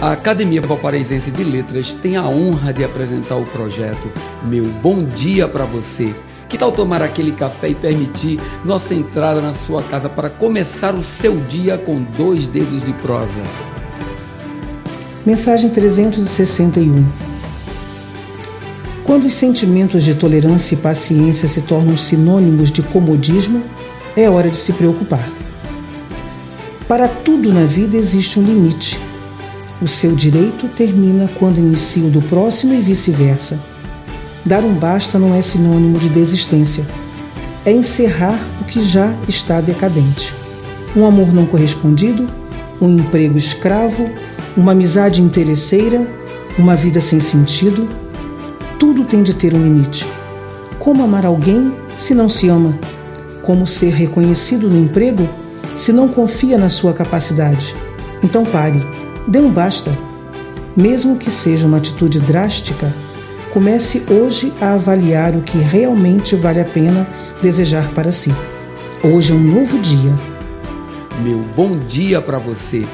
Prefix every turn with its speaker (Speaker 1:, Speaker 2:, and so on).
Speaker 1: A Academia Valparaísense de Letras tem a honra de apresentar o projeto Meu Bom Dia para Você. Que tal tomar aquele café e permitir nossa entrada na sua casa para começar o seu dia com dois dedos de prosa?
Speaker 2: Mensagem 361 Quando os sentimentos de tolerância e paciência se tornam sinônimos de comodismo, é hora de se preocupar. Para tudo na vida existe um limite o seu direito termina quando inicia o do próximo e vice-versa. Dar um basta não é sinônimo de desistência. É encerrar o que já está decadente. Um amor não correspondido, um emprego escravo, uma amizade interesseira, uma vida sem sentido. Tudo tem de ter um limite. Como amar alguém se não se ama? Como ser reconhecido no emprego se não confia na sua capacidade? Então pare Dê um basta. Mesmo que seja uma atitude drástica, comece hoje a avaliar o que realmente vale a pena desejar para si. Hoje é um novo dia.
Speaker 1: Meu bom dia para você.